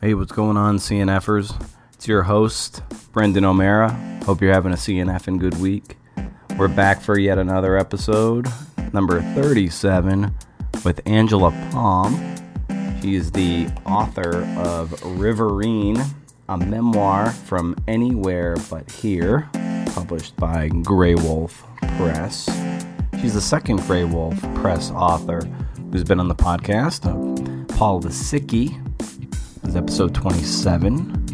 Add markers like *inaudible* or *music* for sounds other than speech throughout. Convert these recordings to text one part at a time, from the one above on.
Hey, what's going on, CNFers? It's your host, Brendan O'Meara. Hope you're having a CNF and good week. We're back for yet another episode, number 37, with Angela Palm. She is the author of Riverine, a memoir from anywhere but here, published by Graywolf Press. She's the second Graywolf Press author who's been on the podcast. Uh, Paul Lisicky is episode 27.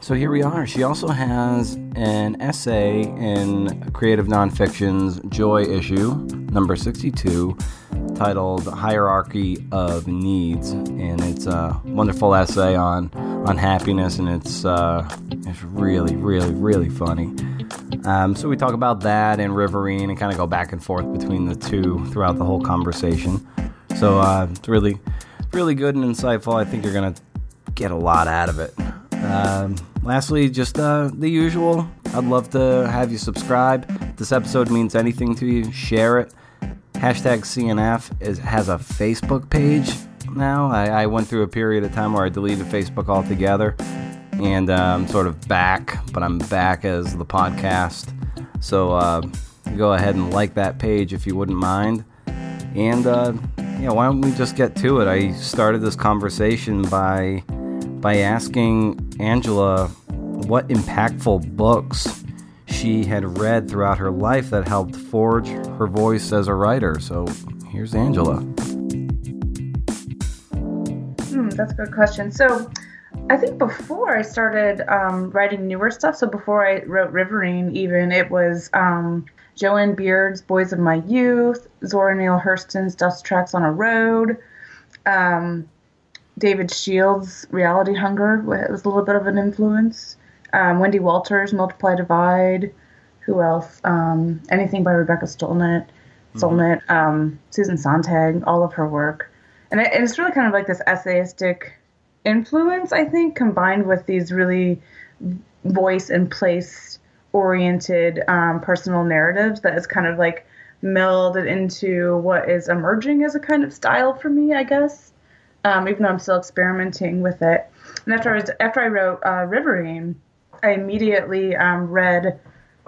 So here we are. She also has an essay in Creative Nonfiction's Joy issue, number 62, titled Hierarchy of Needs. And it's a wonderful essay on, on happiness, and it's, uh, it's really, really, really funny. Um, so we talk about that and Riverine and kind of go back and forth between the two throughout the whole conversation. So uh, it's really, really good and insightful. I think you're gonna get a lot out of it. Um, lastly, just uh, the usual. I'd love to have you subscribe. If this episode means anything to you, share it. Hashtag CNF is, has a Facebook page now. I, I, went through a period of time where I deleted Facebook altogether, and uh, I'm sort of back, but I'm back as the podcast. So uh, go ahead and like that page if you wouldn't mind. And uh, yeah, why don't we just get to it? I started this conversation by by asking Angela what impactful books she had read throughout her life that helped forge her voice as a writer. So here's Angela. Hmm, that's a good question. So I think before I started um, writing newer stuff, so before I wrote Riverine, even, it was um, Jo Ann Beard's Boys of My Youth, Zora Neale Hurston's Dust Tracks on a Road, um, David Shields' Reality Hunger was a little bit of an influence. Um, Wendy Walters' Multiply Divide. Who else? Um, anything by Rebecca Solnit, Solnit, mm-hmm. um, Susan Sontag, all of her work. And, it, and it's really kind of like this essayistic influence, I think, combined with these really voice and place oriented um, personal narratives that is kind of like melded into what is emerging as a kind of style for me, I guess. Um, even though I'm still experimenting with it. And after I was, after I wrote uh, Riverine, I immediately um, read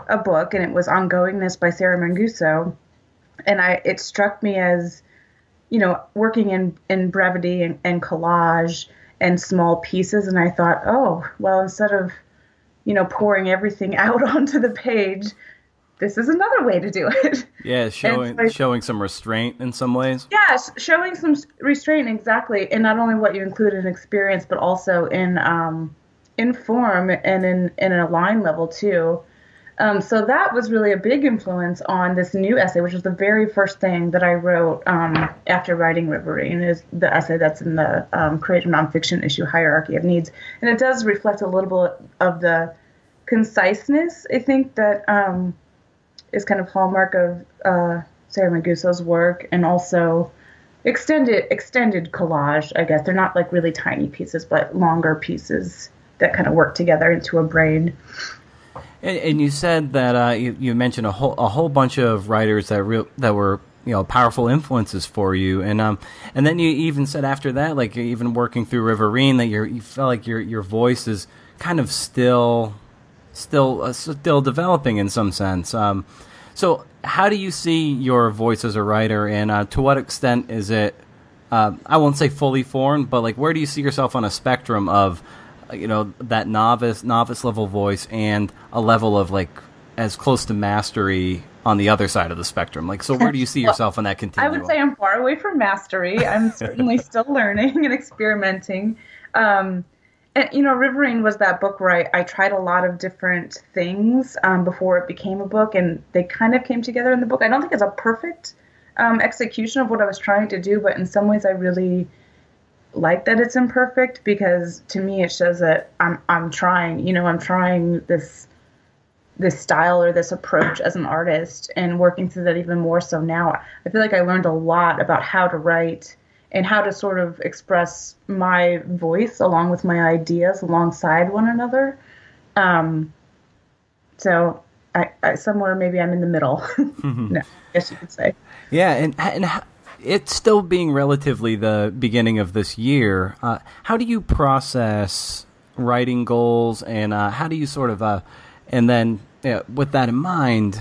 a book, and it was Ongoingness by Sarah Manguso, and I it struck me as, you know, working in in brevity and, and collage and small pieces, and I thought, oh, well, instead of you know, pouring everything *laughs* out onto the page, this is another way to do it. *laughs* Yeah, showing so showing some restraint in some ways. Yes, showing some restraint exactly, and not only what you include in experience, but also in um, in form and in in a line level too. Um, so that was really a big influence on this new essay, which was the very first thing that I wrote um, after writing Riverine, is the essay that's in the um, creative nonfiction issue, Hierarchy of Needs. And it does reflect a little bit of the conciseness, I think, that um, is kind of hallmark of uh, Sarah Manguso's work, and also extended extended collage, I guess. They're not like really tiny pieces, but longer pieces that kind of work together into a brain. And, and you said that uh, you, you, mentioned a whole a whole bunch of writers that real that were you know powerful influences for you, and um and then you even said after that, like even working through Riverine, that you felt like your your voice is kind of still still uh, still developing in some sense. Um, so how do you see your voice as a writer, and uh, to what extent is it? Uh, I won't say fully formed, but like where do you see yourself on a spectrum of you know that novice novice level voice and a level of like as close to mastery on the other side of the spectrum like so where do you see *laughs* yourself in that continuum i would say i'm far away from mastery i'm certainly *laughs* still learning and experimenting um, and you know riverine was that book where i, I tried a lot of different things um, before it became a book and they kind of came together in the book i don't think it's a perfect um, execution of what i was trying to do but in some ways i really like that it's imperfect because to me it shows that I'm I'm trying, you know, I'm trying this this style or this approach as an artist and working through that even more so now. I feel like I learned a lot about how to write and how to sort of express my voice along with my ideas alongside one another. Um, so I, I somewhere maybe I'm in the middle. *laughs* Mm-hmm. no, I guess you could say. Yeah, and and it still being relatively the beginning of this year, uh, how do you process writing goals, and uh, how do you sort of, uh, and then with that in mind,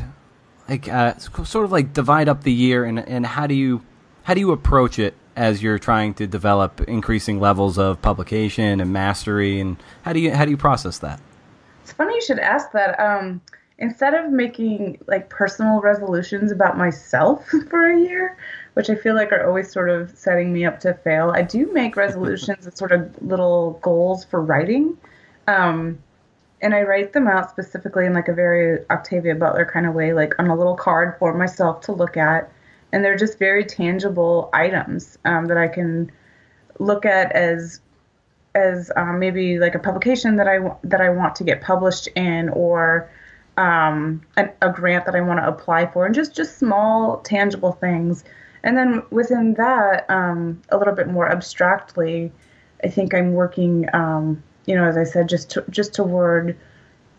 like uh, sort of like divide up the year, and and how do you how do you approach it as you're trying to develop increasing levels of publication and mastery, and how do you how do you process that? It's funny you should ask that. Um, instead of making like personal resolutions about myself *laughs* for a year, which I feel like are always sort of setting me up to fail. I do make resolutions and sort of little goals for writing. Um, and I write them out specifically in like a very Octavia Butler kind of way, like on a little card for myself to look at. And they're just very tangible items um, that I can look at as as um, maybe like a publication that I that I want to get published in, or um, a, a grant that I want to apply for, and just just small tangible things. And then within that, um, a little bit more abstractly, I think I'm working, um, you know, as I said, just to, just toward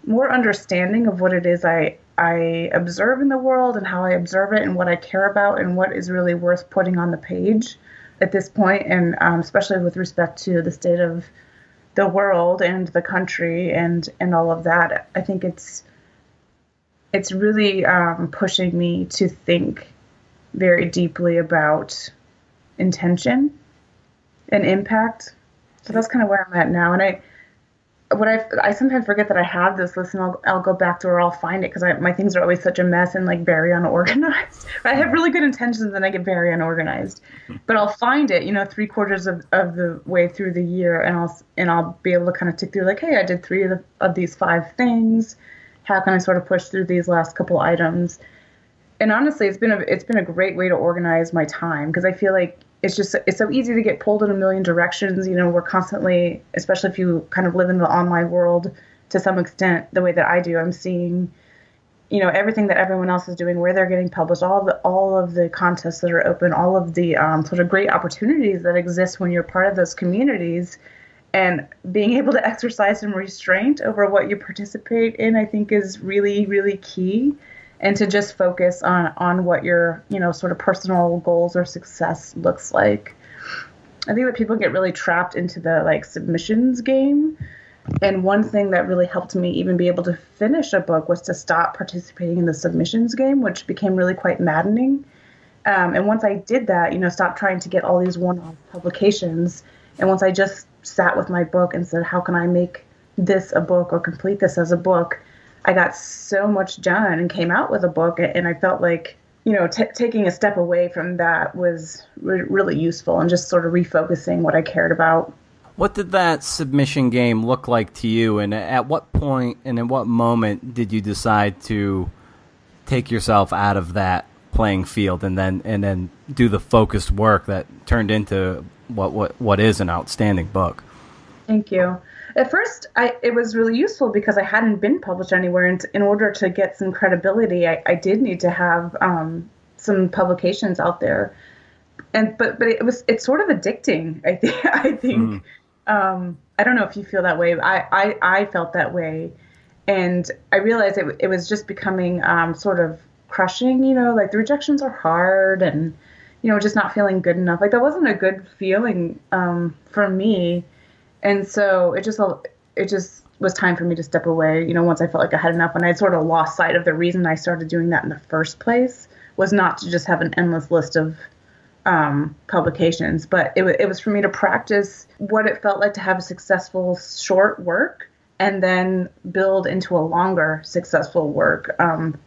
more understanding of what it is I I observe in the world and how I observe it and what I care about and what is really worth putting on the page at this point, and um, especially with respect to the state of the world and the country and and all of that. I think it's it's really um, pushing me to think very deeply about intention and impact. So that's kind of where I'm at now. And I, what I, I sometimes forget that I have this list and I'll, I'll go back to where I'll find it because my things are always such a mess and like very unorganized. *laughs* I have really good intentions and I get very unorganized, *laughs* but I'll find it, you know, three quarters of, of the way through the year and I'll, and I'll be able to kind of tick through like, Hey, I did three of, the, of these five things. How can I sort of push through these last couple items? and honestly, it's been a it's been a great way to organize my time because I feel like it's just it's so easy to get pulled in a million directions. You know, we're constantly, especially if you kind of live in the online world to some extent, the way that I do. I'm seeing, you know, everything that everyone else is doing, where they're getting published, all the all of the contests that are open, all of the um, sort of great opportunities that exist when you're part of those communities. And being able to exercise some restraint over what you participate in, I think, is really, really key and to just focus on on what your you know sort of personal goals or success looks like. I think that people get really trapped into the like submissions game. And one thing that really helped me even be able to finish a book was to stop participating in the submissions game which became really quite maddening. Um, and once i did that you know stop trying to get all these one-off publications. And once i just sat with my book and said how can i make this a book or complete this as a book I got so much done and came out with a book, and I felt like you know t- taking a step away from that was re- really useful and just sort of refocusing what I cared about. What did that submission game look like to you, and at what point and in what moment did you decide to take yourself out of that playing field and then and then do the focused work that turned into what what what is an outstanding book? Thank you at first I, it was really useful because I hadn't been published anywhere and in order to get some credibility I, I did need to have um, some publications out there. And but but it was it's sort of addicting *laughs* I think I think. Mm. um, I don't know if you feel that way I, I, I felt that way. And I realized it, it was just becoming um, sort of crushing you know like the rejections are hard and you know just not feeling good enough. Like that wasn't a good feeling um, for me and so it just it just was time for me to step away. You know, once I felt like I had enough, and I sort of lost sight of the reason I started doing that in the first place was not to just have an endless list of um, publications, but it, it was for me to practice what it felt like to have a successful short work and then build into a longer successful work um,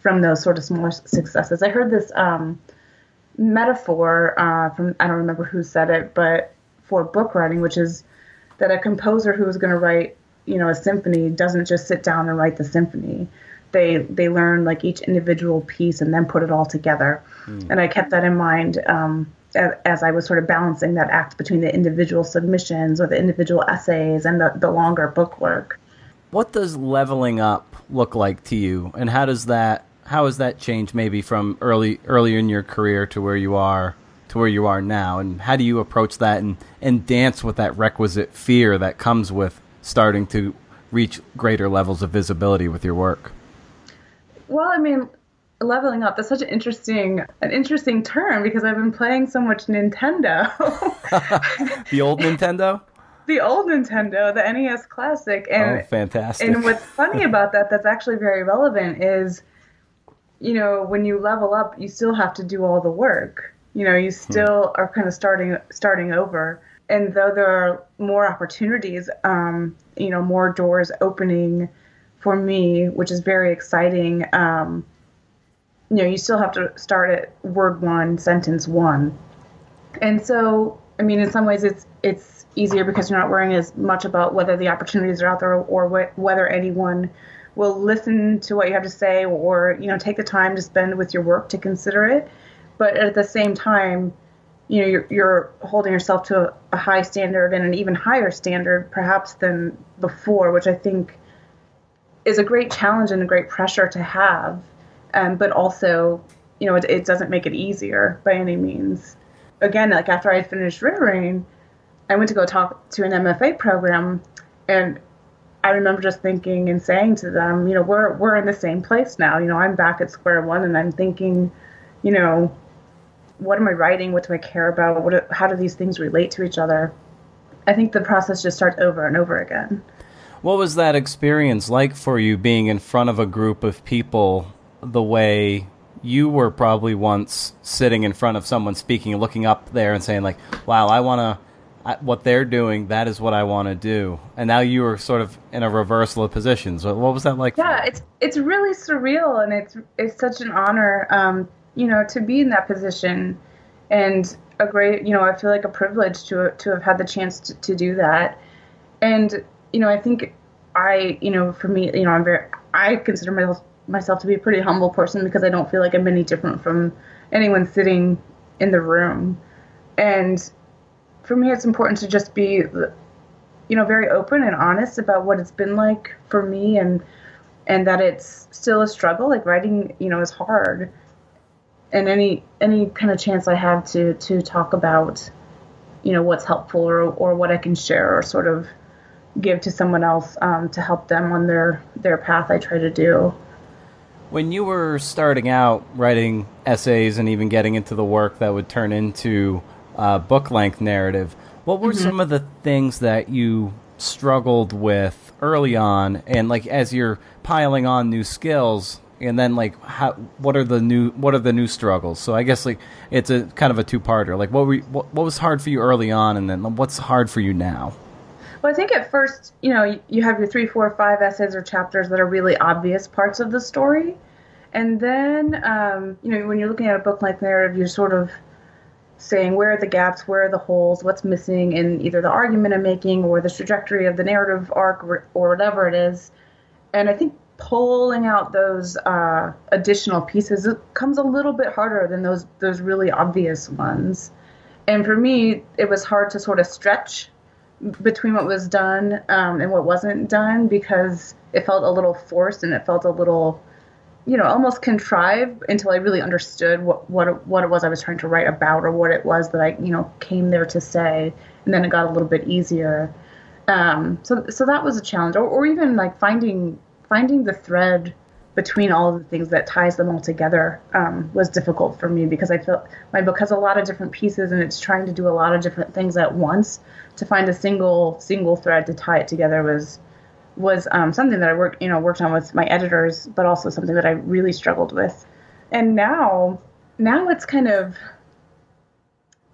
from those sort of smaller successes. I heard this um, metaphor uh, from I don't remember who said it, but for book writing, which is that a composer who is going to write, you know, a symphony doesn't just sit down and write the symphony. They they learn like each individual piece and then put it all together. Mm. And I kept that in mind um, as, as, I was sort of balancing that act between the individual submissions or the individual essays and the, the longer book work. What does leveling up look like to you, and how does that how has that changed maybe from early earlier in your career to where you are to where you are now, and how do you approach that and and dance with that requisite fear that comes with starting to reach greater levels of visibility with your work? Well, I mean, leveling up. That's such an interesting an interesting term because I've been playing so much Nintendo. *laughs* *laughs* the old Nintendo? The old Nintendo, the NES Classic. Oh, and, oh, fantastic. And what's funny *laughs* about that that's actually very relevant is you know, when you level up, you still have to do all the work. You know, you hmm. still hmm. are kind of starting starting over. And though there are more opportunities, um, you know, more doors opening for me, which is very exciting. Um, you know, you still have to start at word one, sentence one. And so, I mean, in some ways, it's it's easier because you're not worrying as much about whether the opportunities are out there or wh- whether anyone will listen to what you have to say or you know take the time to spend with your work to consider it. But at the same time, you know you're, you're holding yourself to a, high standard and an even higher standard perhaps than before, which I think is a great challenge and a great pressure to have um, but also, you know, it, it, doesn't make it easier by any means. Again, like after I finished Riverine, I went to go talk to an MFA program, and I remember just thinking and saying to them, you know, we're we're in the same place now. You know, I'm back at square one, and I'm thinking, you know, what am I writing? What do I care about? What how do these things relate to each other? I think the process just starts over and over again. What was that experience like for you being in front of a group of people the way you were probably once sitting in front of someone speaking, looking up there and saying like, "Wow, I want to." What they're doing, that is what I want to do. And now you are sort of in a reversal of positions. What was that like? Yeah, it's it's really surreal, and it's it's such an honor, um, you know, to be in that position, and a great, you know, I feel like a privilege to to have had the chance to, to do that, and you know, I think I, you know, for me, you know, I'm very, I consider myself myself to be a pretty humble person because I don't feel like I'm any different from anyone sitting in the room. And for me, it's important to just be, you know, very open and honest about what it's been like for me and and that it's still a struggle. Like writing, you know, is hard. And any any kind of chance I have to to talk about, you know, what's helpful or or what I can share or sort of give to someone else um, to help them on their their path, I try to do. When you were starting out writing essays and even getting into the work that would turn into uh, book length narrative, what were mm-hmm. some of the things that you struggled with early on? And like as you're piling on new skills, and then like how what are the new what are the new struggles? So i guess like it's a kind of a two-parter. Like what were you, what, what was hard for you early on and then what's hard for you now? Well, I think at first, you know, you have your three, four, five essays or chapters that are really obvious parts of the story. And then, um, you know, when you're looking at a book like narrative, you're sort of saying where are the gaps, where are the holes, what's missing in either the argument I'm making or the trajectory of the narrative arc or, or whatever it is. And I think pulling out those uh, additional pieces it comes a little bit harder than those those really obvious ones. And for me, it was hard to sort of stretch between what was done um, and what wasn't done because it felt a little forced and it felt a little, you know, almost contrived until I really understood what what what it was I was trying to write about or what it was that I you know came there to say, and then it got a little bit easier. Um, so so that was a challenge, or, or even like finding finding the thread between all the things that ties them all together um, was difficult for me because I feel my book has a lot of different pieces and it's trying to do a lot of different things at once. To find a single single thread to tie it together was was um, something that I worked you know worked on with my editors, but also something that I really struggled with. And now now it's kind of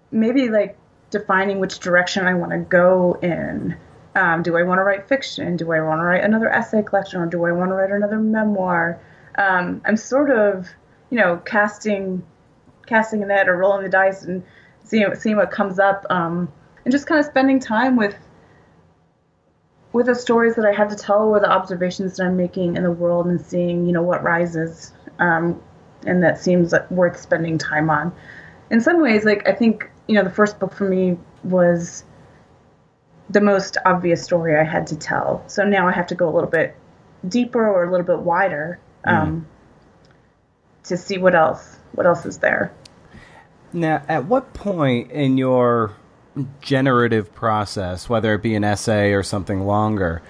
maybe like defining which direction I want to go in um, do I want to write fiction? Do I want to write another essay collection, or do I want to write another memoir? Um, I'm sort of, you know, casting casting a net or rolling the dice and seeing seeing what comes up, um, and just kind of spending time with with the stories that I have to tell or the observations that I'm making in the world and seeing, you know, what rises, um, and that seems worth spending time on. In some ways, like I think, you know, the first book for me was the most obvious story I had to tell. So now I have to go a little bit deeper or a little bit wider um, mm. to see what else what else is there. Now, at what point in your generative process, whether it be an essay or something longer,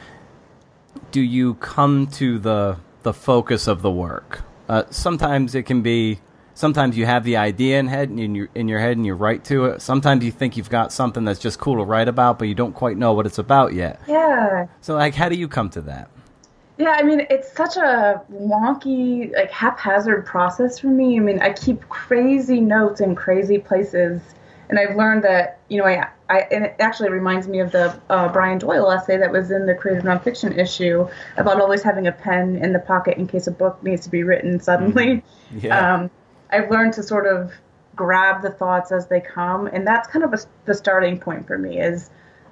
do you come to the the focus of the work? Uh, sometimes it can be. Sometimes you have the idea in head in your in your head and you write to it. Sometimes you think you've got something that's just cool to write about, but you don't quite know what it's about yet. Yeah. So like, how do you come to that? Yeah, I mean, it's such a wonky, like haphazard process for me. I mean, I keep crazy notes in crazy places, and I've learned that you know, I, I and it actually reminds me of the uh, Brian Doyle essay that was in the creative nonfiction issue about always having a pen in the pocket in case a book needs to be written suddenly. Mm-hmm. Yeah. Um, I've learned to sort of grab the thoughts as they come, and that's kind of a, the starting point for me. Is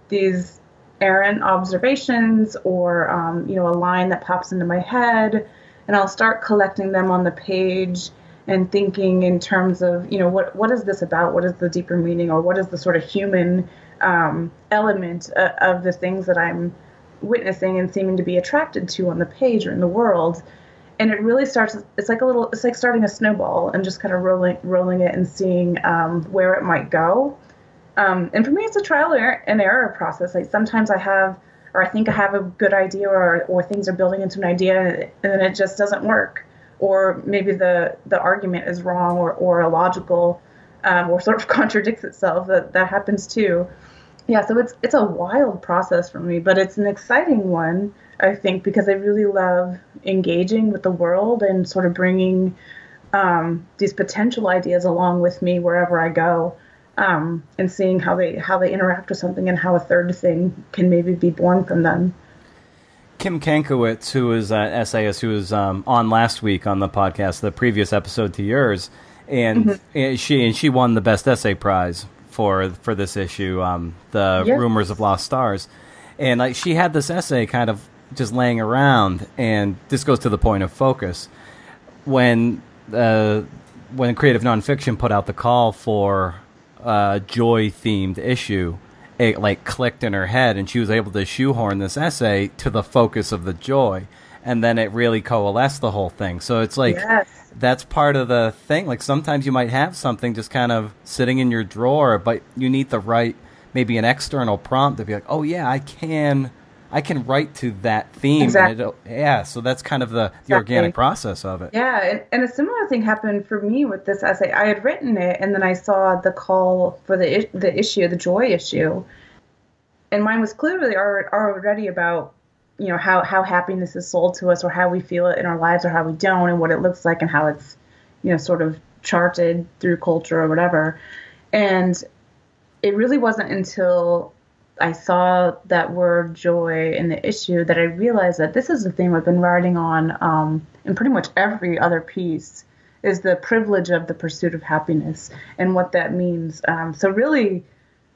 these errant observations or um, you know a line that pops into my head and i'll start collecting them on the page and thinking in terms of you know what what is this about what is the deeper meaning or what is the sort of human um, element uh, of the things that i'm witnessing and seeming to be attracted to on the page or in the world and it really starts it's like a little it's like starting a snowball and just kind of rolling rolling it and seeing um, where it might go um, and for me, it's a trial and error process. Like sometimes I have, or I think I have a good idea, or or things are building into an idea, and then it just doesn't work, or maybe the the argument is wrong, or or illogical, um, or sort of *laughs* contradicts itself. That that happens too. Yeah, so it's it's a wild process for me, but it's an exciting one. I think because I really love engaging with the world and sort of bringing um, these potential ideas along with me wherever I go um, and seeing how they how they interact with something and how a third thing can maybe be born from them. Kim Kankiewicz, who was an essayist who was um, on last week on the podcast, the previous episode to yours, and, mm-hmm. and she and she won the best essay prize for for this issue, um, the yep. Rumors of Lost Stars, and like she had this essay kind of just laying around, and this goes to the point of focus when uh, when Creative Nonfiction put out the call for a joy themed issue, it like clicked in her head, and she was able to shoehorn this essay to the focus of the joy, and then it really coalesced the whole thing. So it's like yes. that's part of the thing. Like sometimes you might have something just kind of sitting in your drawer, but you need the right maybe an external prompt to be like, oh yeah, I can I can write to that theme. Exactly. yeah, so that's kind of the, exactly. the organic process of it. Yeah, and, and, a similar thing happened for me with this essay. I had written it, and then I saw the call for the the issue, the joy issue, and mine was clearly already about you know how how happiness is sold to us, or how we feel it in our lives, or how we don't, and what it looks like, and how it's you know sort of charted through culture or whatever. And it really wasn't until I saw that word joy in the issue that I realized that this is the theme I've been writing on um, in pretty much every other piece is the privilege of the pursuit of happiness and what that means. Um, so really,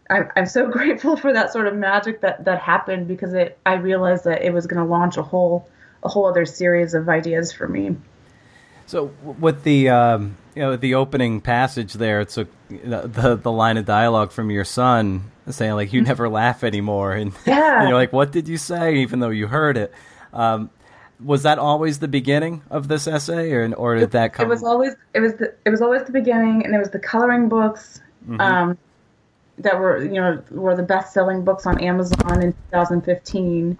I, I'm so *laughs* grateful for that sort of magic that that happened because it I realized that it was going to launch a whole a whole other series of ideas for me. So with the um, you know the opening passage there, it's a the the line of dialogue from your son saying like you mm-hmm. never laugh anymore, and, *laughs* yeah. and you're like, what did you say? Even though you heard it. Um, was that always the beginning of this essay, or or did that come? It was always it was the, it was always the beginning, and it was the coloring books mm-hmm. um, that were you know were the best selling books on Amazon in 2015,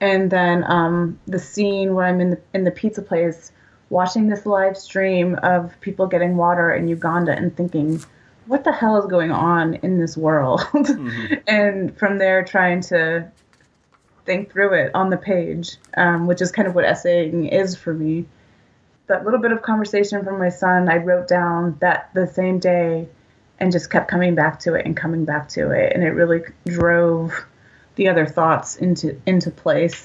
and then um, the scene where I'm in the in the pizza place watching this live stream of people getting water in Uganda and thinking, what the hell is going on in this world? *laughs* Mm-hmm. and from there, trying to think through it on the page, um, which is kind of what essaying is for me. That little bit of conversation from my son, I wrote down that the same day and just kept coming back to it and coming back to it. And it really drove the other thoughts into into place.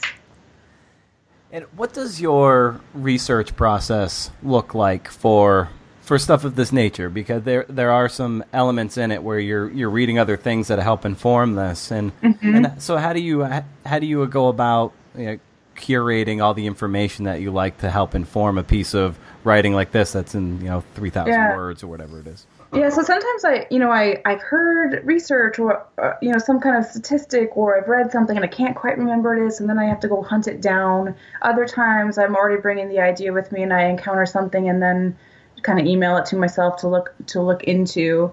And what does your research process look like for for stuff of this nature? Because there there are some elements in it where you're you're reading other things that help inform this, and mm-hmm. and so how do you how do you go about you know, curating all the information that you like to help inform a piece of writing like this that's in you know three thousand yeah. words or whatever it is? Yeah, so sometimes I, you know, I I've heard research or uh, you know some kind of statistic or I've read something and I can't quite remember it is, and then I have to go hunt it down. Other times I'm already bringing the idea with me and I encounter something and then kind of email it to myself to look to look into,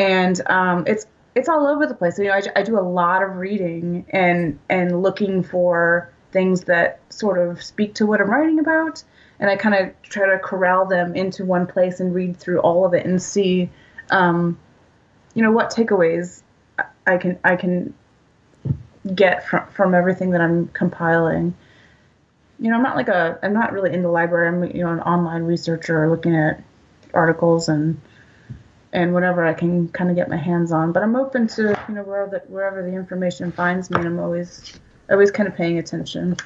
and um, it's it's all over the place. You know, I, I do a lot of reading and and looking for things that sort of speak to what I'm writing about and I kind of try to corral them into one place and read through all of it and see, um, you know, what takeaways I can I can get from from everything that I'm compiling. You know, I'm not like a I'm not really in the library. I'm you know an online researcher looking at articles and and whatever I can kind of get my hands on. But I'm open to you know wherever the, wherever the information finds me. And I'm always always kind of paying attention.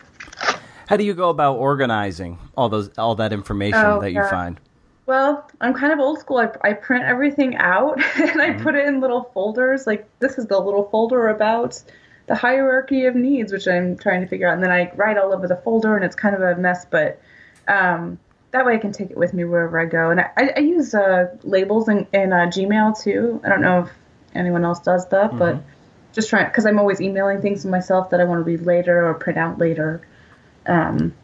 How do you go about organizing all those all that information oh, that you yeah. find? Well, I'm kind of old school. I, I print everything out *laughs* and I mm-hmm. put it in little folders. Like this is the little folder about the hierarchy of needs, which I'm trying to figure out. And then I write all over the folder, and it's kind of a mess. But um, that way, I can take it with me wherever I go. And I, I use uh, labels in, in uh, Gmail too. I don't know if anyone else does that, mm-hmm. but just trying because I'm always emailing things to myself that I want to read later or print out later. Um,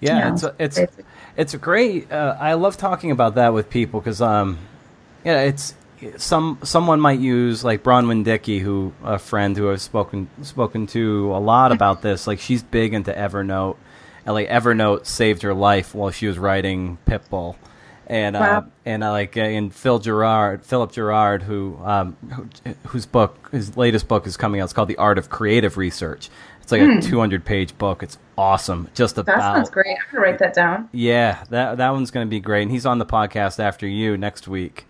yeah, it's a, it's it's great. Uh, I love talking about that with people because um, yeah, it's some someone might use like Bronwen Dickey, who a friend who I've spoken spoken to a lot about this. Like she's big into Evernote, and like Evernote saved her life while she was writing Pitbull and uh, and uh, like uh, in Phil Gerard, Philip Gerard, who, um, who, whose book, his latest book is coming out. It's called The Art of Creative Research. It's like mm. a hmm. 200 page book. It's awesome. Just about that sounds great. I'm gonna write that down. Yeah, that that one's gonna be great. And he's on the podcast after you next week,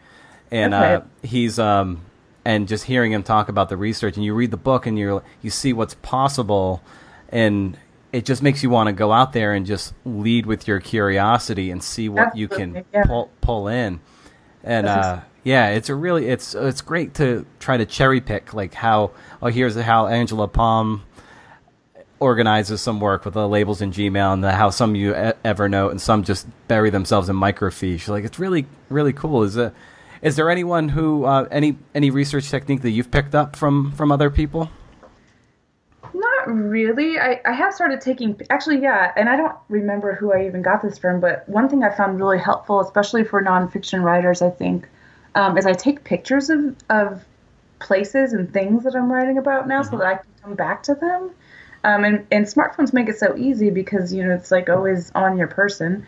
and okay. uh, he's um and just hearing him talk about the research, and you read the book, and you you see what's possible, and it just makes you want to go out there and just lead with your curiosity and see what Absolutely, you can yeah. pull pull in. And uh, yeah, it's a really it's it's great to try to cherry pick like how oh here's how Angela Palm organizes some work with the labels in Gmail and the, how some you Evernote and some just bury themselves in microfiche. Like it's really really cool. Is a is there anyone who uh, any any research technique that you've picked up from from other people? Not really. I, I have started taking, actually, yeah, and I don't remember who I even got this from, but one thing I found really helpful, especially for nonfiction writers, I think, um, is I take pictures of, of places and things that I'm writing about now mm-hmm. so that I can come back to them. Um, and, and smartphones make it so easy because, you know, it's like always on your person.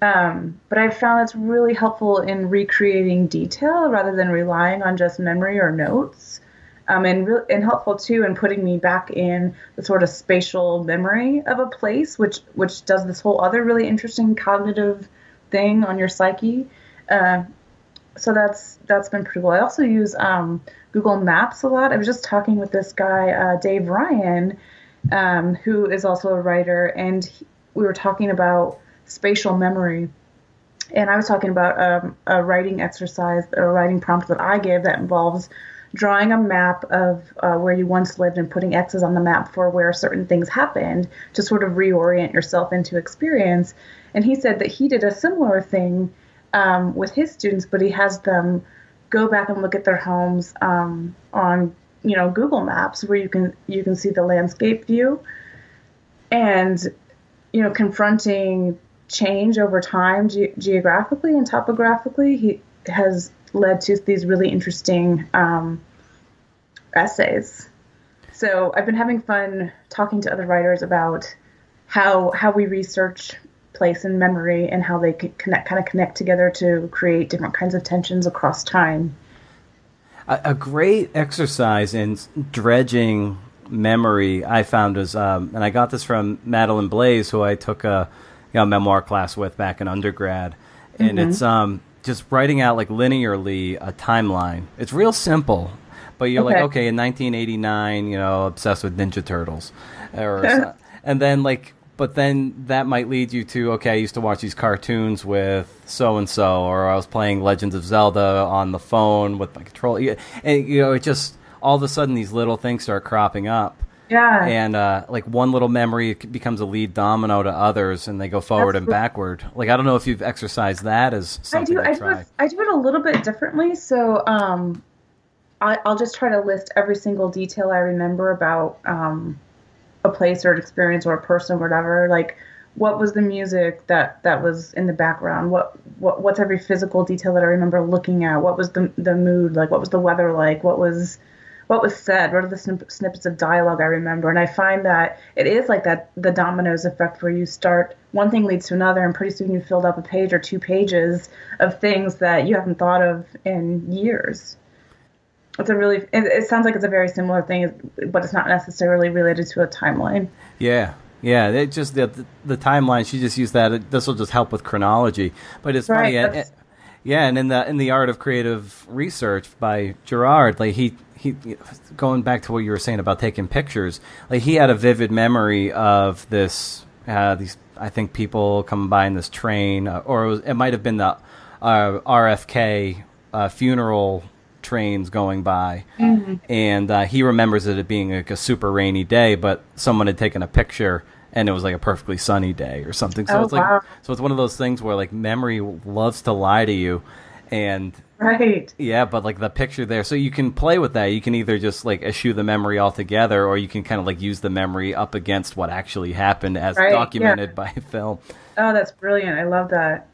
Um, but I've found it's really helpful in recreating detail rather than relying on just memory or notes um, and re- and helpful too in putting me back in the sort of spatial memory of a place, which which does this whole other really interesting cognitive thing on your psyche. Uh, so that's that's been pretty cool. I also use um, Google Maps a lot. I was just talking with this guy uh, Dave Ryan, um, who is also a writer, and he, we were talking about spatial memory. And I was talking about um, a writing exercise, a writing prompt that I give that involves drawing a map of uh, where you once lived and putting X's on the map for where certain things happened to sort of reorient yourself into experience. And he said that he did a similar thing um, with his students, but he has them go back and look at their homes um, on you know Google Maps where you can you can see the landscape view and you know confronting change over time ge- geographically and topographically he has led to these really interesting um, essays. So I've been having fun talking to other writers about how how we research place and memory and how they connect kind of connect together to create different kinds of tensions across time. A, a great exercise in dredging memory I found was, um, and I got this from Madeline Blaze, who I took a you know, memoir class with back in undergrad, and mm-hmm. it's um, just writing out like linearly a timeline. It's real simple, but you're okay. like, okay, in 1989, you know, obsessed with Ninja Turtles, or *laughs* and then like, but then that might lead you to, okay, I used to watch these cartoons with so and so, or I was playing Legends of Zelda on the phone with my controller, and you know, it just all of a sudden these little things start cropping up yeah. And uh, like one little memory becomes a lead domino to others, and they go forward Absolutely. and backward. Like I don't know if you've exercised that as something I do. I do, it, I do it a little bit differently. So um, I, will just try to list every single detail I remember about um, a place or an experience or a person, or whatever. Like what was the music that that was in the background? What what what's every physical detail that I remember looking at? What was the the mood like? What was the weather like? What was what was said, what are the snip- snippets of dialogue I remember, and I find that it is like that the dominoes effect where you start one thing leads to another, and pretty soon you filled up a page or two pages of things that you haven't thought of in years. It's a really, it, it sounds like it's a very similar thing, but it's not necessarily related to a timeline. Yeah, yeah, it just the, the, the timeline. She just used that. This will just help with chronology. But it's Right, funny, and, yeah, and in the in the art of creative research by Gerard, like he he going back to what you were saying about taking pictures, like he had a vivid memory of this uh, these I think people coming by in this train, uh, or it, was, it might have been the uh, RFK uh, funeral trains going by, and uh, he remembers it being like a super rainy day, but someone had taken a picture and it was like a perfectly sunny day or something. So Oh, it's like wow. so it's one of those things where like memory loves to lie to you, and Right. yeah, but like the picture there, so you can play with that. You can either just like eschew the memory altogether, or you can kind of like use the memory up against what actually happened as Right, yeah. documented *laughs* by film. Oh, that's brilliant. I love that.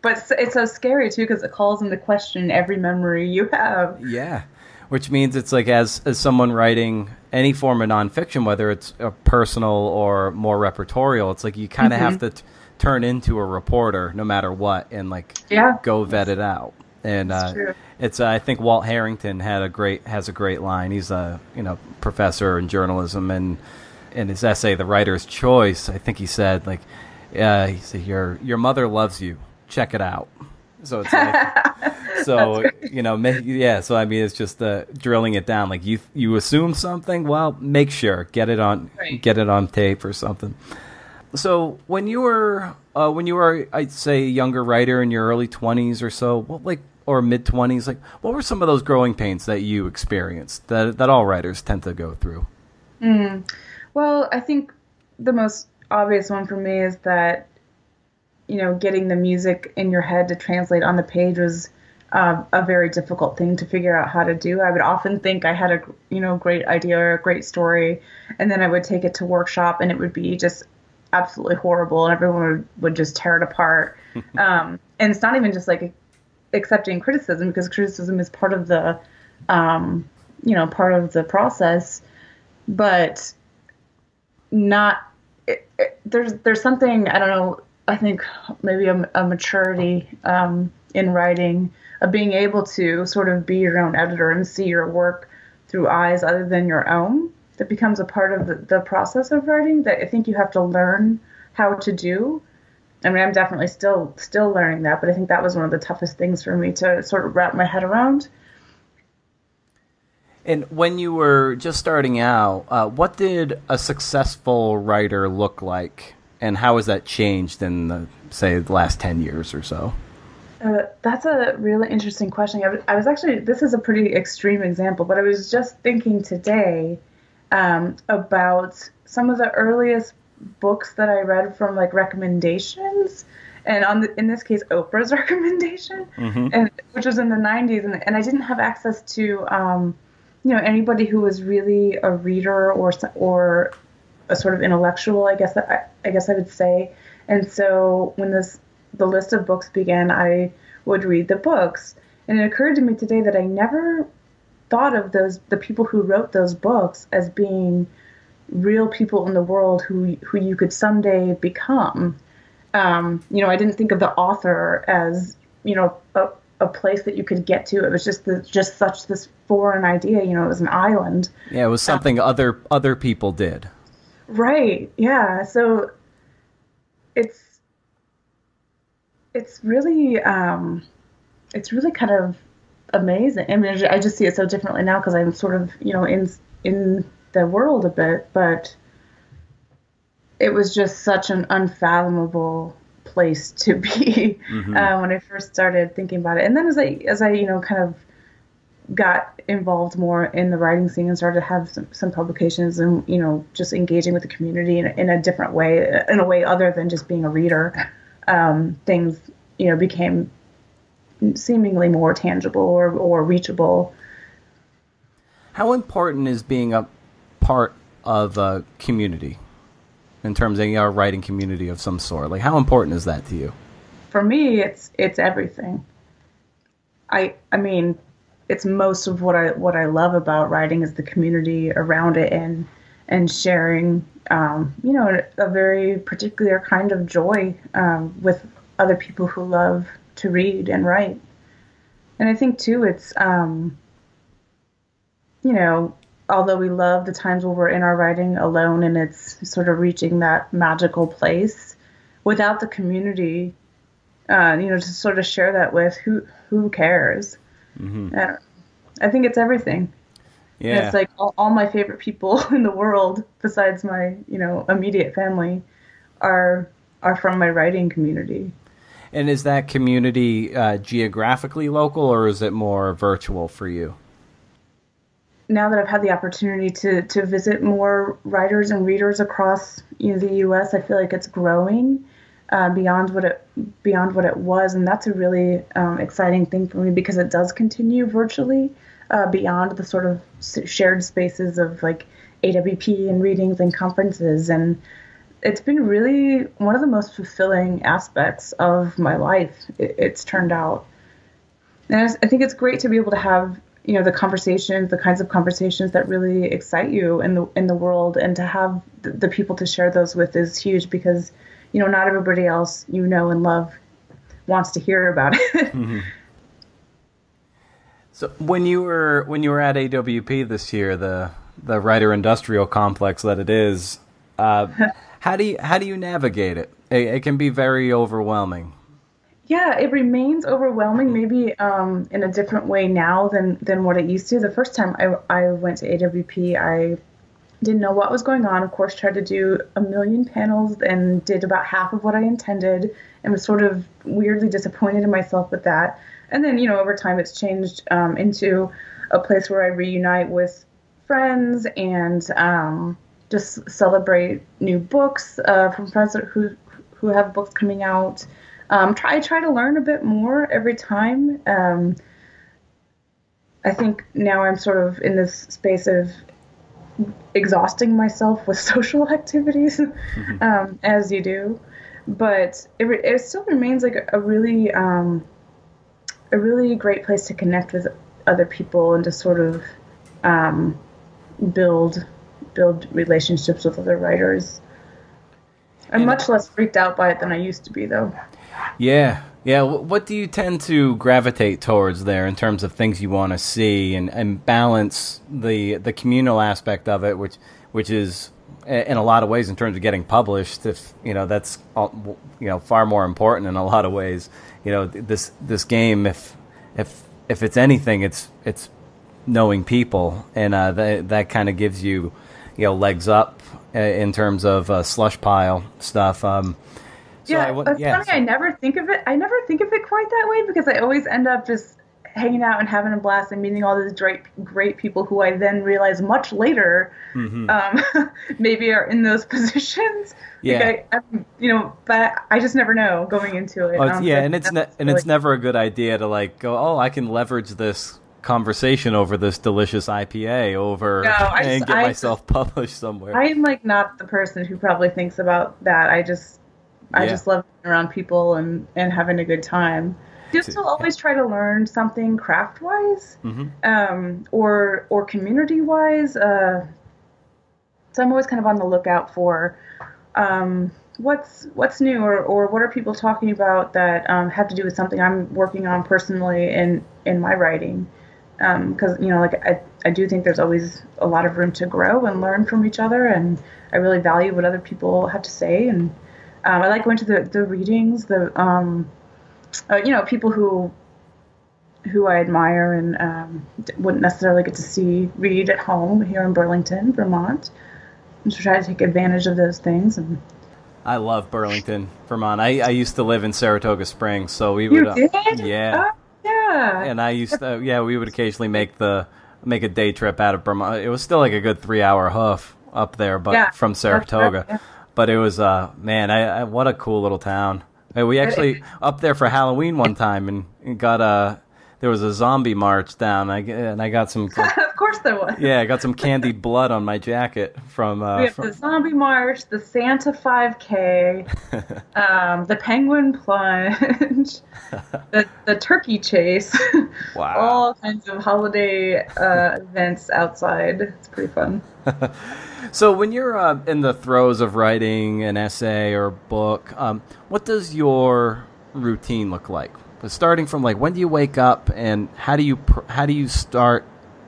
But it's, so scary too because it calls into question every memory you have. Yeah, which means it's like as as someone writing any form of nonfiction, whether it's a personal or more repertorial, it's like you kind of have to t- turn into a reporter no matter what, and like Yeah. go vet it out. And It's uh, it's uh, I think Walt Harrington had a great has a great line. He's a you know professor in journalism, and in his essay, "The Writer's Choice," I think he said like, uh, he said your your mother loves you. Check it out. So it's like, *laughs* so you know, ma- yeah. So I mean, it's just uh, drilling it down. Like you you assume something, well, make sure get it on Right. get it on tape or something. So when you were uh, when you were I'd say a younger writer in your early twenties or so, what like or mid twenties, like what were some of those growing pains that you experienced that that all writers tend to go through? Well, I think the most obvious one for me is that, you know, getting the music in your head to translate on the page was uh, a very difficult thing to figure out how to do. I would often think I had a, you know, great idea or a great story, and then I would take it to workshop and it would be just absolutely horrible and everyone would, would just tear it apart. *laughs* um, and it's not even just like accepting criticism because criticism is part of the, um, you know, part of the process, but not it, it, there's there's something I don't know. I think maybe a, a maturity um, in writing of being able to sort of be your own editor and see your work through eyes other than your own. That becomes a part of the, the process of writing that I think you have to learn how to do. I mean, I'm definitely still still learning that, but I think that was one of the toughest things for me to sort of wrap my head around. And when you were just starting out, uh, what did a successful writer look like, and how has that changed in the say the last ten years or so? Uh, that's a really interesting question. I was, I was actually, this is a pretty extreme example, but I was just thinking today um, about some of the earliest books that I read from like recommendations. And on the, in this case, Oprah's *laughs* recommendation, and which was in the 90s, and, and I didn't have access to, um, you know, anybody who was really a reader or or a sort of intellectual, I guess I, I guess I would say. And so when this the list of books began, I would read the books, and it occurred to me today that I never thought of those the people who wrote those books as being real people in the world who who you could someday become. Um, you know, I didn't think of the author as you know a, a place that you could get to. It was just the, just such this foreign idea. You know, it was an island. Yeah, it was something other other people did. Right. Yeah. So it's it's really um it's really kind of amazing. I mean, I just see it so differently now because I'm sort of you know in in the world a bit, but it was just such an unfathomable place to be *laughs* uh, when I first started thinking about it. And then as I as I you know kind of got involved more in the writing scene and started to have some, some publications and you know just engaging with the community in, a- in a different way in a way other than just being a reader um, things you know became seemingly more tangible or, or reachable How important is being a part of a community in terms of you know, a writing community of some sort? Like, how important is that to you? for me it's it's everything i i mean it's most of what I what I love about writing is the community around it and and sharing um, you know a very particular kind of joy um, with other people who love to read and write. And I think too, it's um, you know although we love the times where we're in our writing alone and it's sort of reaching that magical place without the community uh, you know to sort of share that with who who cares mm-hmm. I, I think it's everything yeah and it's like all, all my favorite people *laughs* in the world besides my you know immediate family are are from my writing community and is that community uh, geographically local or is it more virtual for you now that I've had the opportunity to to visit more writers and readers across you know, the U.S., I feel like it's growing uh, beyond what it beyond what it was, and that's a really um, exciting thing for me because it does continue virtually uh, beyond the sort of shared spaces of like AWP and readings and conferences, and it's been really one of the most fulfilling aspects of my life. It, it's turned out. And I think it's great to be able to have you know the conversations the kinds of conversations that really excite you in the in the world and to have the, the people to share those with is huge because you know not everybody else you know and love wants to hear about it *laughs* mm-hmm. so when you were when you were at AWP this year the the writer industrial complex that it is uh, *laughs* how do you how do you navigate it? it it can be very overwhelming yeah, it remains overwhelming, maybe um, in a different way now than than what it used to. The first time I, I went to AWP, I didn't know what was going on. Of course, tried to do a million panels and did about half of what I intended, and was sort of weirdly disappointed in myself with that. And then, you know, over time, it's changed um, into a place where I reunite with friends and um, just celebrate new books uh, from friends who who have books coming out um, try I try to learn a bit more every time. Um, I think now I'm sort of in this space of exhausting myself with *laughs* social activities, *laughs* mm-hmm. um, as you do. But it, it still remains like a, a really um, a really great place to connect with other people and to sort of um, build build relationships with other writers. I'm much less freaked out by it than I used to be, though. Yeah, yeah. What do you tend to gravitate towards there in terms of things you want to see and, and balance the the communal aspect of it, which which is in a lot of ways in terms of getting published. If you know that's you know far more important in a lot of ways. You know this this game if if if it's anything, it's it's knowing people, and uh, that that kind of gives you you know legs up uh, in terms of uh, slush pile stuff. Um, so yeah, I, it's yeah, funny. So. I never think of it. I never think of it quite that way because I always end up just hanging out and having a blast and meeting all these great, great people who I then realize much later, mm-hmm. um, *laughs* maybe are in those *laughs* positions. Yeah, like I, I, you know, but I just never know going into it. Oh, um, yeah, and it's ne- and it's never a good idea to like go. Oh, I can leverage this conversation over this delicious IPA over no, and just, get myself just, *laughs* published somewhere. I'm like not the person who probably thinks about that. I just I just love being around people and, and having a good time. Just to always try to learn something craft wise, mm-hmm. um, or or community wise. Uh, so I'm always kind of on the lookout for um, what's what's new or, or what are people talking about that um, have to do with something I'm working on personally in in my writing. Because um, you know, like I, I do think there's always a lot of room to grow and learn from each other, and I really value what other people have to say and um, I like going to the, the readings, the um, uh, you know people who who I admire and um, wouldn't necessarily get to see read at home here in Burlington, Vermont, and to try to take advantage of those things. And I love Burlington, Vermont. I, I used to live in Saratoga Springs, so we would. You uh, did? yeah. Oh, yeah. And I used to, yeah, we would occasionally make the make a day trip out of Vermont. It was still like a good three hour hoof up there, but yeah, from Saratoga. Right, yeah but it was uh man, I, I what a cool little town. We actually *laughs* up there for Halloween one time and got a there was a zombie march down. I and I got some. of *laughs* course there was. Yeah, I got some candied blood on my jacket from. Uh, we have from... the Zombie March, the Santa 5K, *laughs* um, the Penguin Plunge, *laughs* the, the Turkey Chase. *laughs* Wow. All kinds of holiday uh, events outside. It's pretty fun. so, when you're uh, in the throes of writing an essay or book, um, what does your routine look like? But starting from like when do you wake up and how do you pr- how do you start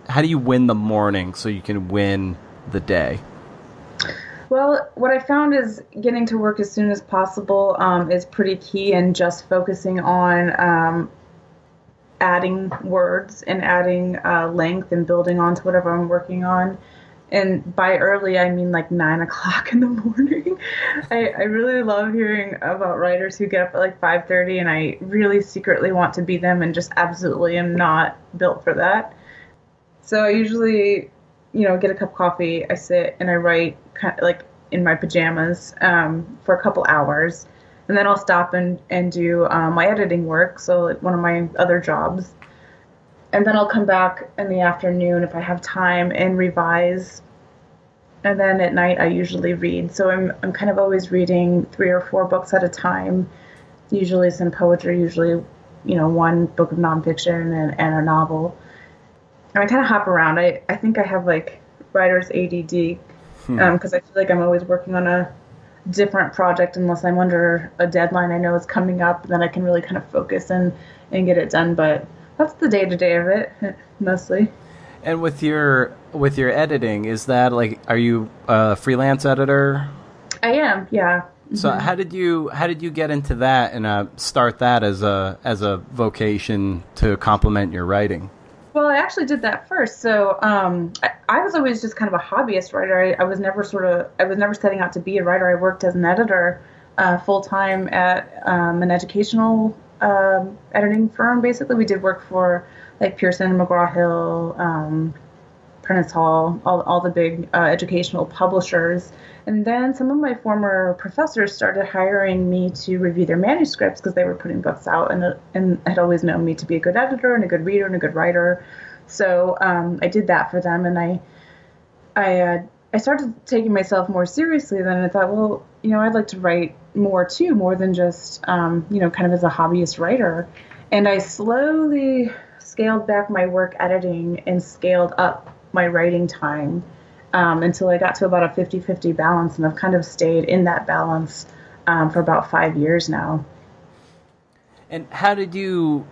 how do you win the morning so you can win the day? Well, what I found is getting to work as soon as possible um, is pretty key, and just focusing on um, adding words and adding uh, length and building onto whatever I'm working on. And by early, I mean like nine *laughs* o'clock in the morning. I, I really love hearing about writers who get up at like five thirty, and I really secretly want to be them, and just absolutely am not built for that. So I usually, you know, get a cup of coffee. I sit and I write kind of like in my pajamas um, for a couple hours, and then I'll stop and and do um, my editing work. So like one of my other jobs, and then I'll come back in the afternoon if I have time and revise. And then at night I usually read. So I'm I'm kind of always reading three or four books at a time. Usually some poetry, usually you know one book of nonfiction and, and a novel. I kind of hop around. I, I think I have like writer's ADD because hmm. um, I feel like I'm always working on a different project unless I'm under a deadline I know is coming up. Then I can really kind of focus and, and get it done. But that's the day to day of it *laughs* mostly. And with your with your editing, is that like are you a freelance editor? I am, yeah. So mm-hmm. how did you how did you get into that and uh, start that as a as a vocation to complement your writing? Well, I actually did that first. So um, I, I, was always just kind of a hobbyist writer. I, I, was never sort of I was never setting out to be a writer. I worked as an editor uh, full time at um, an educational um, editing firm. Basically, we did work for like Pearson, McGraw Hill, um, Prentice Hall, all all the big uh, educational publishers. And then some of my former professors started hiring me to review their manuscripts because they were putting books out and, and had always known me to be a good editor and a good reader and a good writer. So um, I did that for them, and I I uh, I started taking myself more seriously. Then I thought, well, you know, I'd like to write more too, more than just um, you know, kind of as a hobbyist writer. And I slowly scaled back my work editing and scaled up my writing time um, until I got to about a 50 50 balance. And I've kind of stayed in that balance um, for about five years now. And how did you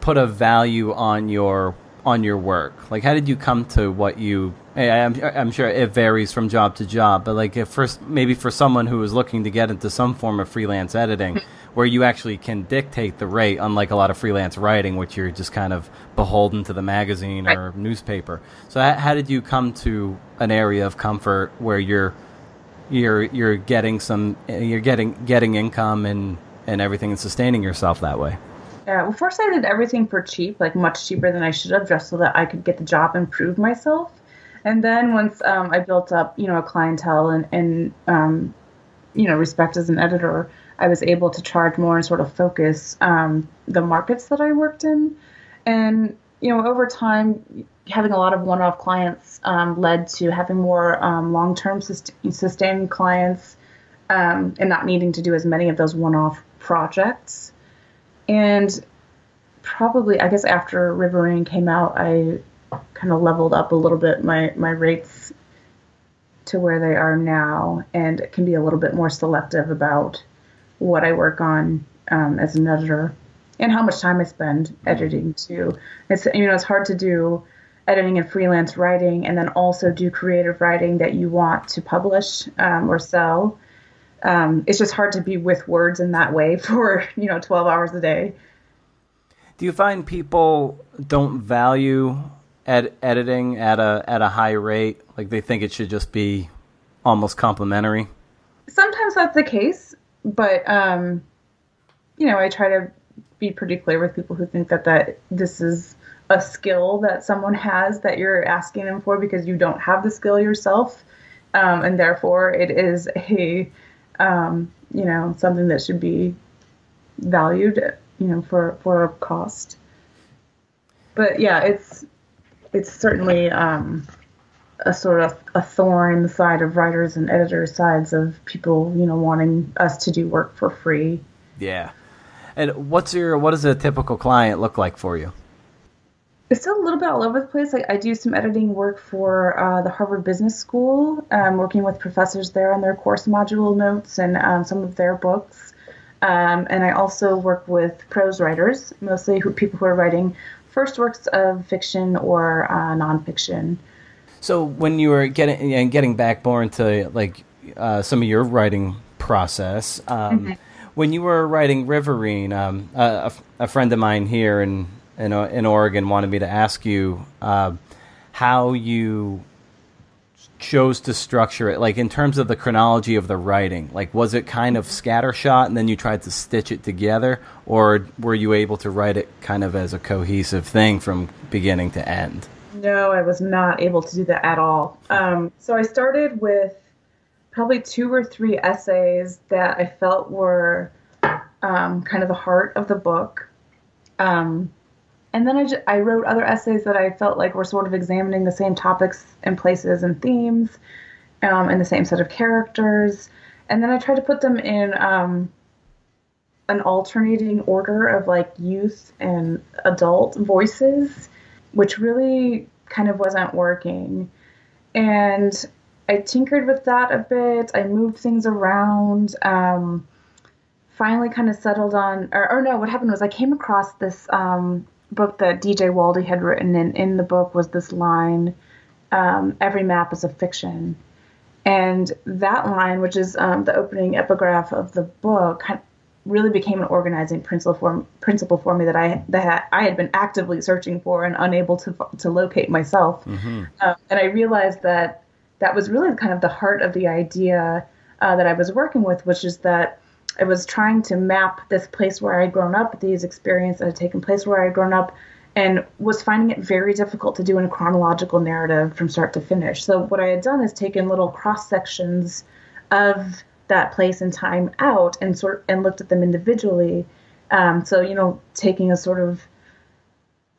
put a value on your on your work? Like, how did you come to what you? I'm, I'm sure it varies from job to job, but like, if first maybe for someone who is looking to get into some form of freelance editing, *laughs* where you actually can dictate the rate, unlike a lot of freelance writing, which you're just kind of beholden to the magazine right. or newspaper. So, how, how, did you come to an area of comfort where you're you're you're getting some you're getting getting income and and everything and sustaining yourself that way? Yeah, well, first I did everything for cheap, like much cheaper than I should have, just so that I could get the job and prove myself. And then once um, I built up, you know, a clientele and, and um, you know, respect as an editor, I was able to charge more and sort of focus um, the markets that I worked in. And, you know, over time, having a lot of one off clients um, led to having more um, long term sust- sustaining clients um, and not needing to do as many of those one off projects. And probably, I guess, after Riverine came out, I kind of leveled up a little bit my, my rates to where they are now and can be a little bit more selective about what I work on um, as an editor and how much time I spend editing too. It's you know it's hard to do editing and freelance writing and then also do creative writing that you want to publish um, or sell. Um, it's just hard to be with words in that way *laughs* for you know 12 hours a day. Do you find people don't value ed- editing at a at a high rate? Like they think it should just be almost complimentary. Sometimes that's the case but um, you know, I try to be pretty clear with people who think that that this is a skill that someone has that you're asking them for because you don't have the skill yourself, um, and therefore it is a um, you know something that should be valued you know for for a cost. But yeah, it's it's certainly um, a sort of a thorn in the side of writers and editors' sides of people, you know, wanting us to do work for free. Yeah. And what's your what does a typical client look like for you? It's still a little bit all over the place. Like I do some editing work for uh, the Harvard Business School, um, working with professors there on their course module notes and um, some of their books. Um, and I also work with prose writers, mostly who, people who are writing first works of fiction or uh, nonfiction. So when you were getting and getting back more into like uh, some of your writing process, um, mm-hmm. when you were writing Riverine, um, a, a, friend of mine here in, in in, Oregon wanted me to ask you uh, how you chose to structure it like in terms of the chronology of the writing like was it kind of scattershot and then you tried to stitch it together? Or were you able to write it kind of as a cohesive thing from beginning to end? No i was not able to do that at all. Um, so i started with probably two or three essays that i felt were um, kind of the heart of the book. Um, and then I, just, I wrote other essays that I felt like were sort of examining the same topics and places and themes um, and the same set of characters. And then I tried to put them in um, an alternating order of like youth and adult voices, which really kind of wasn't working. And I tinkered with that a bit. I moved things around. Um, finally, kind of settled on, or, or, no, what happened was I came across this um, book that DJ Waldie had written, and in the book was this line, um, "Every map is a fiction," and that line, which is um, the opening epigraph of the book, really became an organizing principle for principle for me that I that I had been actively searching for and unable to to locate myself. Mm-hmm. Um, and I realized that that was really kind of the heart of the idea uh, that I was working with, which is that I was trying to map this place where I'd grown up, these experiences that had taken place where I'd grown up, and was finding it very difficult to do in a chronological narrative from start to finish. So what I had done is taken little cross sections of that place and time out and sort and looked at them individually. Um, so you know, taking a sort of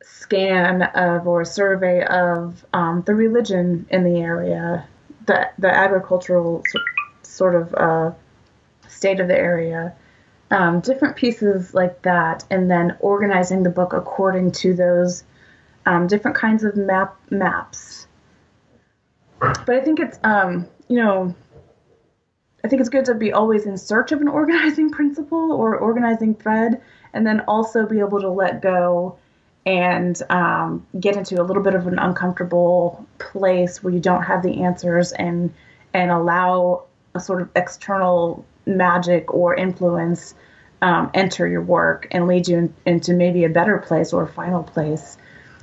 scan of or a survey of um, the religion in the area, the the agricultural sort of uh, state of the area, um, different pieces like that, and then organizing the book according to those um, different kinds of map maps. But I think it's um, you know I think it's good to be always in search of an *laughs* organizing principle or organizing thread, and then also be able to let go and um, get into a little bit of an uncomfortable place where you don't have the answers and and allow a sort of external magic or influence um, enter your work and lead you in, into maybe a better place or a final place.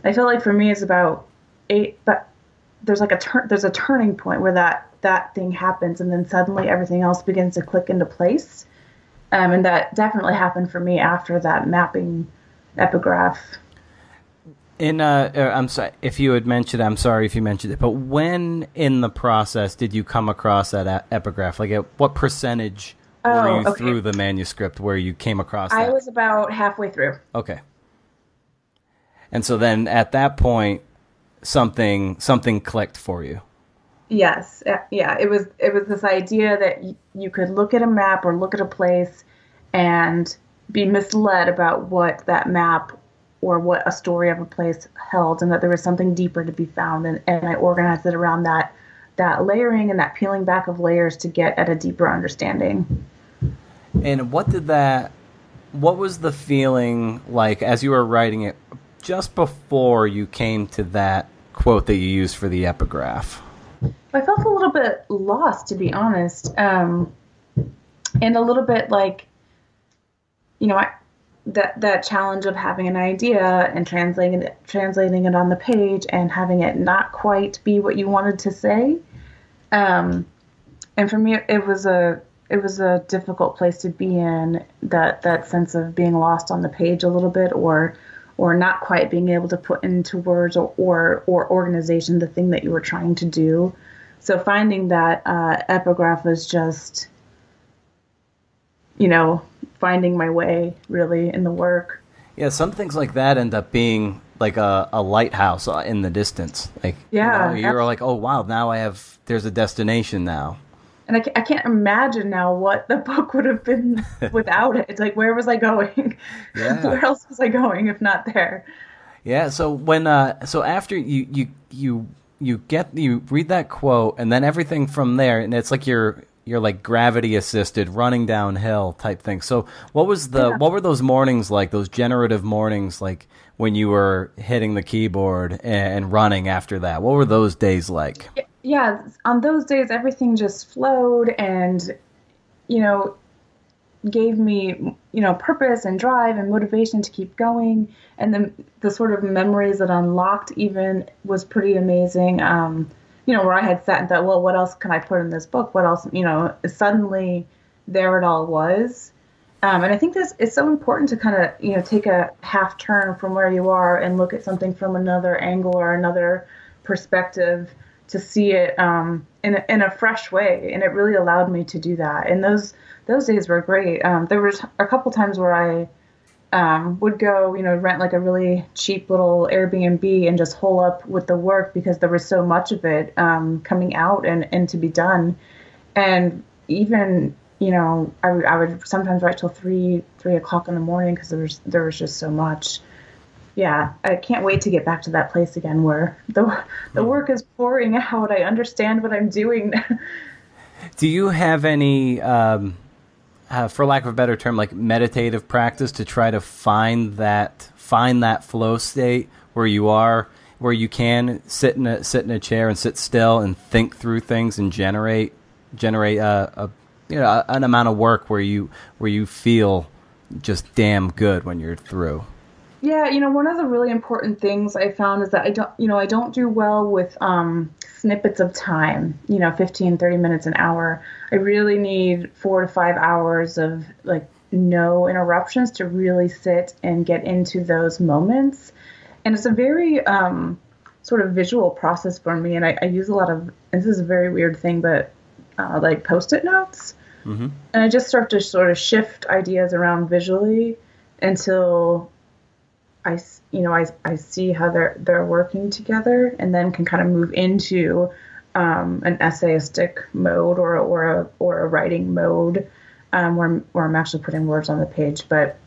I feel like for me it's about eight, but there's like a turn, there's a turning point where that that thing happens, and then suddenly everything else begins to click into place. Um, and that definitely happened for me after that mapping epigraph. In uh, uh, I'm sorry if you had mentioned. I'm sorry if you mentioned it. But when in the process did you come across that epigraph? Like, at what percentage oh, were you okay. through the manuscript where you came across? That? I was about halfway through. Okay. And so then, at that point, something something clicked for you. Yes, yeah. It was it was this idea that y- you could look at a map or look at a place and be misled about what that map or what a story of a place held and that there was something deeper to be found. And, and i organized it around that that layering and that peeling back of layers to get at a deeper understanding. And what did that what was the feeling like as you were writing it just before you came to that quote that you used for the epigraph? I felt a little bit lost to be honest um, and a little bit like you know I, that that challenge of having an idea and translating it translating it on the page and having it not quite be what you wanted to say um, and for me it was a it was a difficult place to be in that that sense of being lost on the page a little bit or or not quite being able to put into words or or, or organization the thing that you were trying to do. So finding that uh, epigraph was just you know finding my way really in the work. Yeah, some things like that end up being like a, a lighthouse in the distance. Like yeah, you are like, oh wow, now I have there's a destination now. And I, I can't imagine now what the *laughs* book would have been *laughs* without it. It's like where was I going? *laughs* Yeah. where else was I going if not there? Yeah. So when uh, so after you you you you get you read that quote and then everything from there and it's like you're you're like gravity assisted running downhill type thing. So what was the yeah. what were those mornings like? Those generative mornings like when you were hitting the keyboard and running after that? What were those days like? Yeah, on those days everything just flowed and you know gave me you know purpose and drive and motivation to keep going and the the sort of memories that unlocked even was pretty amazing um, you know where i had sat and thought well what else can i put in this book? What else you know suddenly there it all was. Um, and i think this is so important to kind of you know take a half turn from where you are and look at something from another angle or another perspective to see it um, in, a, in a fresh way. And it really allowed me to do that. And those those days were great. Um, there was a couple times where I um, would go, you know, rent like a really cheap little Airbnb and just hole up with the work because there was so much of it um, coming out and, and to be done. And even, you know, I, I would sometimes write till three three o'clock in the morning because there was there was just so much. Yeah, I can't wait to get back to that place again where the the hmm. work is pouring *laughs* out. I understand what I'm doing. *laughs* Do you have any? Um uh, for lack of a better term, like meditative practice to try to find that find that flow state where you are, where you can sit in a sit in a chair and sit still and think through things and generate generate a, a you know an amount of work where you where you feel just damn good when you're through. Yeah, you know, one of the really important things I found is that I don't, you know, I don't do well with um, snippets of time, you know, 15, 30 minutes, an hour. I really need four to five hours of like no interruptions to really sit and get into those moments. And it's a very um, sort of visual process for me. And I, I, use a lot of, this is a very weird thing, but uh, like post it notes. Mm-hmm. And I just start to sort of shift ideas around visually until I, you know, I, I see how they're they're working together, and then can kind of move into um, an essayistic mode or or a or a writing mode, um, where where I'm actually putting words on the page. But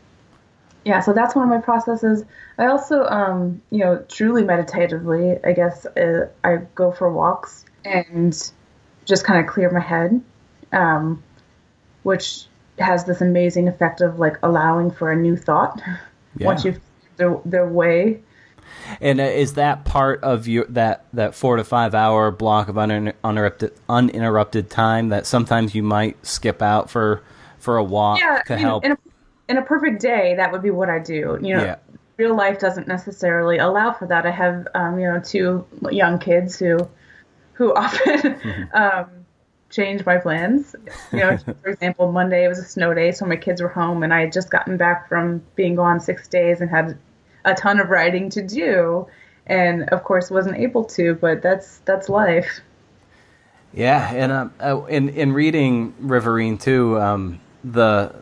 yeah, so that's one of my processes. I also, um, you know, truly meditatively, I guess uh, I go for walks and just kind of clear my head, um, which has this amazing effect of like allowing for a new thought *laughs* yeah. once you've their their way. And uh, is that part of your that that four to five hour block of uninterrupted uninterrupted time that sometimes you might skip out for for a walk yeah, to help? In a, in a perfect day, that would be what I do. You know, yeah. real life doesn't necessarily allow for that. I have um, you know two young kids who who *laughs* often. Mm-hmm. um, change my plans. You know, *laughs* for example, Monday it was a snow day, so my kids were home, and I had just gotten back from being gone six days and had a ton of writing to do, and of course wasn't able to. But that's that's life. Yeah, and um, uh, in in reading Riverine too, um, the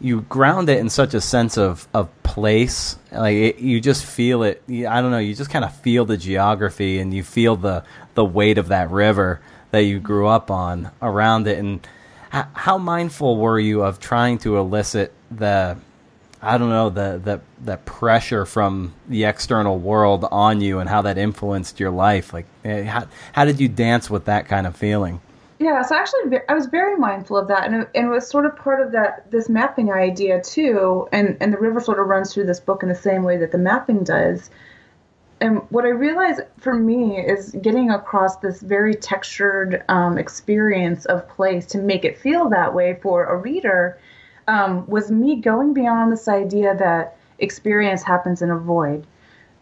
you ground it in such a sense of of place, like it, you just feel it. I don't know, you just kind of feel the geography, and you feel the the weight of that river that you grew up on around it? And how mindful were you of trying to elicit the I don't know the the the pressure from the external world on you and how that influenced your life? Like eh, how how did you dance with that kind of feeling? Yeah so actually I was very mindful of that and it, and was sort of part of that this mapping idea too and and the river sort of runs through this book in the same way that the mapping does and what I realized for me is getting across this very textured um, experience of place to make it feel that way for a reader um, was me going beyond this idea that experience happens in a void.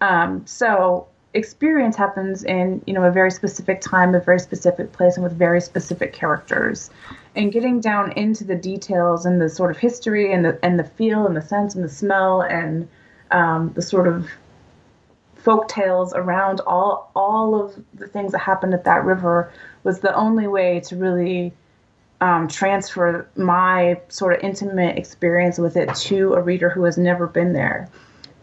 Um, so experience happens in you know a very specific time, a very specific place, and with very specific characters. And getting down into the details and the sort of history and the and the feel and the sense and the smell and um, the sort of folk tales around all all of the things that happened at that river was the only way to really um, transfer my sort of intimate experience with it to a reader who has never been there.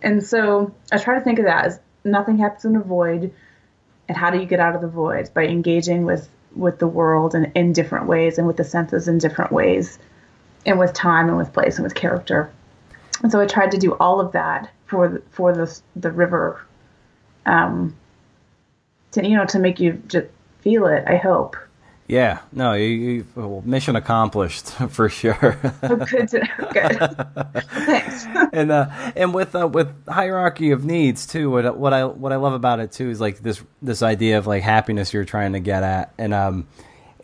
And so I try to think of that as nothing happens in a void, and how do you get out of the void by engaging with with the world and in different ways, and with the senses in different ways, and with time and with place and with character. And so I tried to do all of that for the, for the the river, um, to you know to make you just feel it. I hope. Yeah, no, you, you, well, mission accomplished *laughs* for sure. oh, good, *laughs* to, good. Thanks. and uh, and with uh, with hierarchy of needs too. What what I what I love about it too is like this this idea of like happiness you're trying to get at, and um,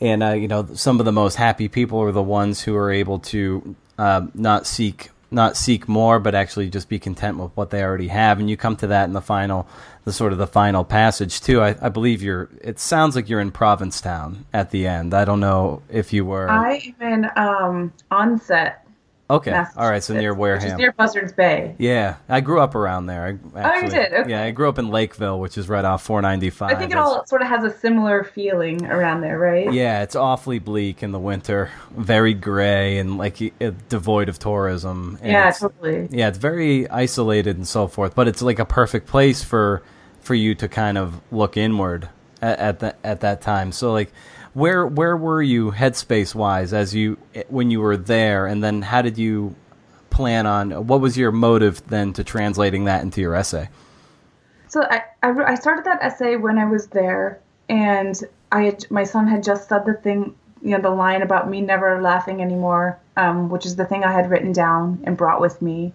and uh, you know some of the most happy people are the ones who are able to uh, not seek not seek more, but actually just be content with what they already have. And you come to that in the final, the sort of the final passage too. I, I believe you're. It sounds like you're in Provincetown at the end. I don't know if you were. I am in um, Onset. Okay, all right. So near Wareham, near Buzzards Bay. Yeah, I grew up around there. I, actually, oh, you did? Okay. Yeah, I grew up in Lakeville, which is right off 495. I think it all sort of has a similar feeling around there, right? Yeah, it's awfully bleak in the winter, very gray and like uh, devoid of tourism. And yeah, totally. Yeah, it's very isolated and so forth, but it's like a perfect place for for you to kind of look inward at, at that at that time. So like where where were you headspace wise as you when you were there, and then how did you plan on? What was your motive then to translating that into your essay? So I I, I started that essay when I was there, and I had, my son had just said the thing you know the line about me never laughing anymore, um, which is the thing I had written down and brought with me.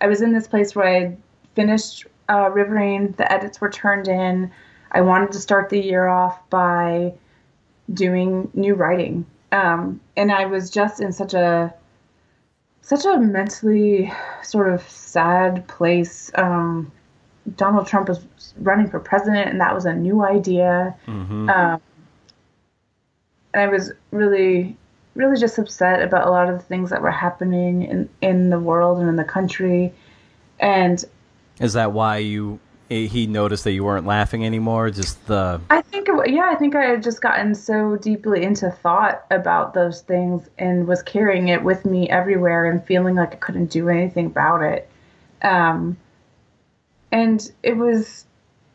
I was in this place where I finished uh, Riverine, the edits were turned in. I wanted to start the year off by doing new writing. Um, and I was just in such a such a mentally sort of sad place. Um, Donald Trump was running for president, and that was a new idea. Mm-hmm. Um, and I was really, really just upset about a lot of the things that were happening in in the world and in the country. And is that why you he noticed that you weren't laughing anymore? Just the. I think, yeah, I think I had just gotten so deeply into thought about those things and was carrying it with me everywhere and feeling like I couldn't do anything about it. Um, and it was,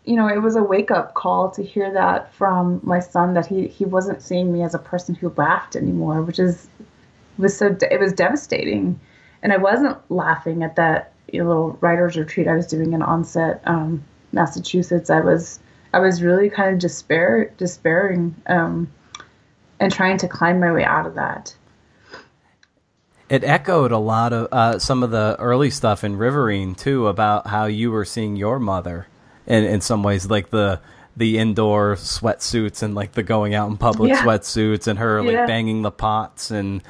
you know, it was a wake up call to hear that from my son that he he wasn't seeing me as a person who laughed anymore, which is was so it was devastating, and I wasn't laughing at that little writers retreat I was doing in Onset, um, Massachusetts, I was I was really kind of despair despairing um, and trying to climb my way out of that. It echoed a lot of uh, some of the early stuff in Riverine too about how you were seeing your mother, in in some ways, like the the indoor sweatsuits and like the going out in public yeah. sweatsuits and her like yeah. banging the pots and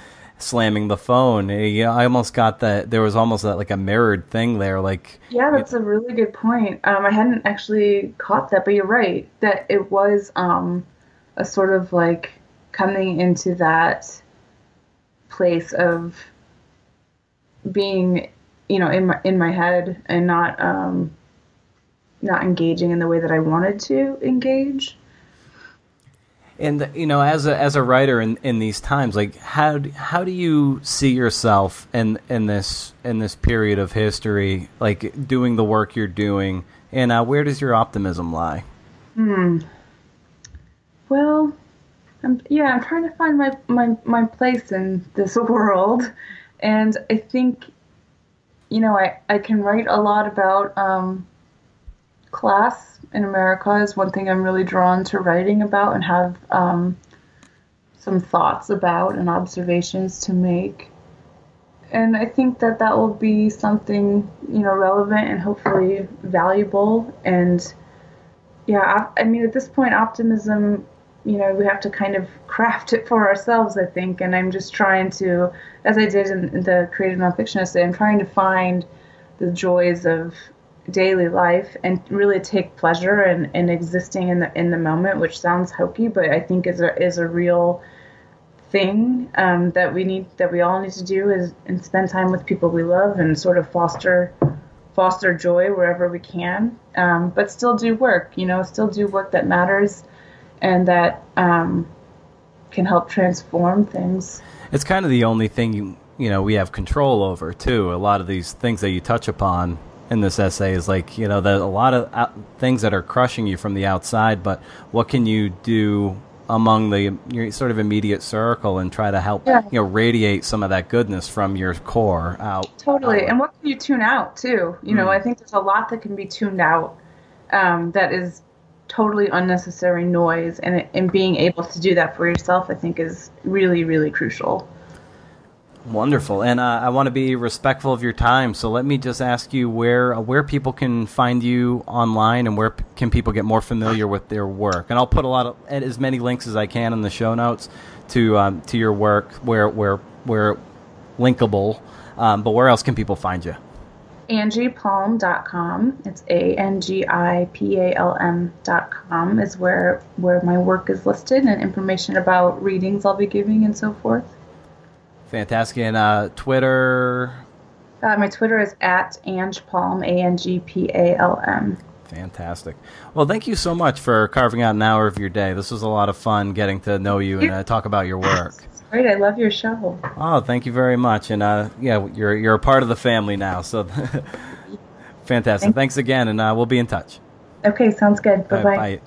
slamming the phone. Yeah, I almost got that. There was almost that, like a mirrored thing there. Like yeah, that's a really good point. Um, I hadn't actually caught that, but you're right that it was um, a sort of like coming into that place of being, you know, in my in my head and not um, not engaging in the way that I wanted to engage and you know as a as a writer in, in these times like how do, how do you see yourself in in this in this period of history like doing the work you're doing? And uh, where does your optimism lie? Hmm. Well I'm, yeah i'm trying to find my, my my place in this *laughs* world. And i think you know i i can write a lot about um class in America is one thing I'm really drawn to writing about and have um, some thoughts about and observations to make. And I think that that will be something, you know, relevant and hopefully valuable. And yeah, I, I mean, at this point, optimism, you know, we have to kind of *laughs* craft it for ourselves, I think. And I'm just trying to, as I did in the creative nonfiction essay, I'm trying to find the joys of daily life and really take pleasure in, in existing in the in the moment, which sounds hokey, but I think is a is a real thing um, that we need that we all need to do is and spend time with people we love and sort of foster foster joy wherever we can, um, but still do work. You know, still do work that matters and that um, can help transform things. It's kind of the only thing you you know we have control over too. A lot of these things that you touch upon in this essay is like you know there's a lot of out- things that are crushing you from the outside, but what can you do among the your sort of immediate circle and try to help Yeah. you know radiate some of that goodness from your core out. Totally. outward. And what can you tune out too? You know, Mm. I think there's a lot that can be tuned out um, that is totally unnecessary noise, and and being able to do that for yourself, I think, is really really crucial. Wonderful, and uh, I want to be respectful of your time. So let me just ask you where uh, where people can find you online, and where p- can people get more familiar with their work. And I'll put a lot of as many links as I can in the show notes to um, to your work where where where linkable. Um, but where else can people find you? AngiePalm.com. It's A N G I P A L M.com is where where my work is listed and information about readings I'll be giving and so forth. Fantastic, and uh, Twitter. Uh, my Twitter is at Ange Palm, A N G P A L M. Fantastic. Well, thank you so much for carving out an hour of your day. This was a lot of fun getting to know you and uh, talk about your work. *laughs* It's great. I love your show. Oh, thank you very much. And uh, yeah, you're you're a part of the family now. So *laughs* fantastic. Thank- Thanks again, and uh, we'll be in touch. Okay, sounds good. Bye Uh, bye. bye.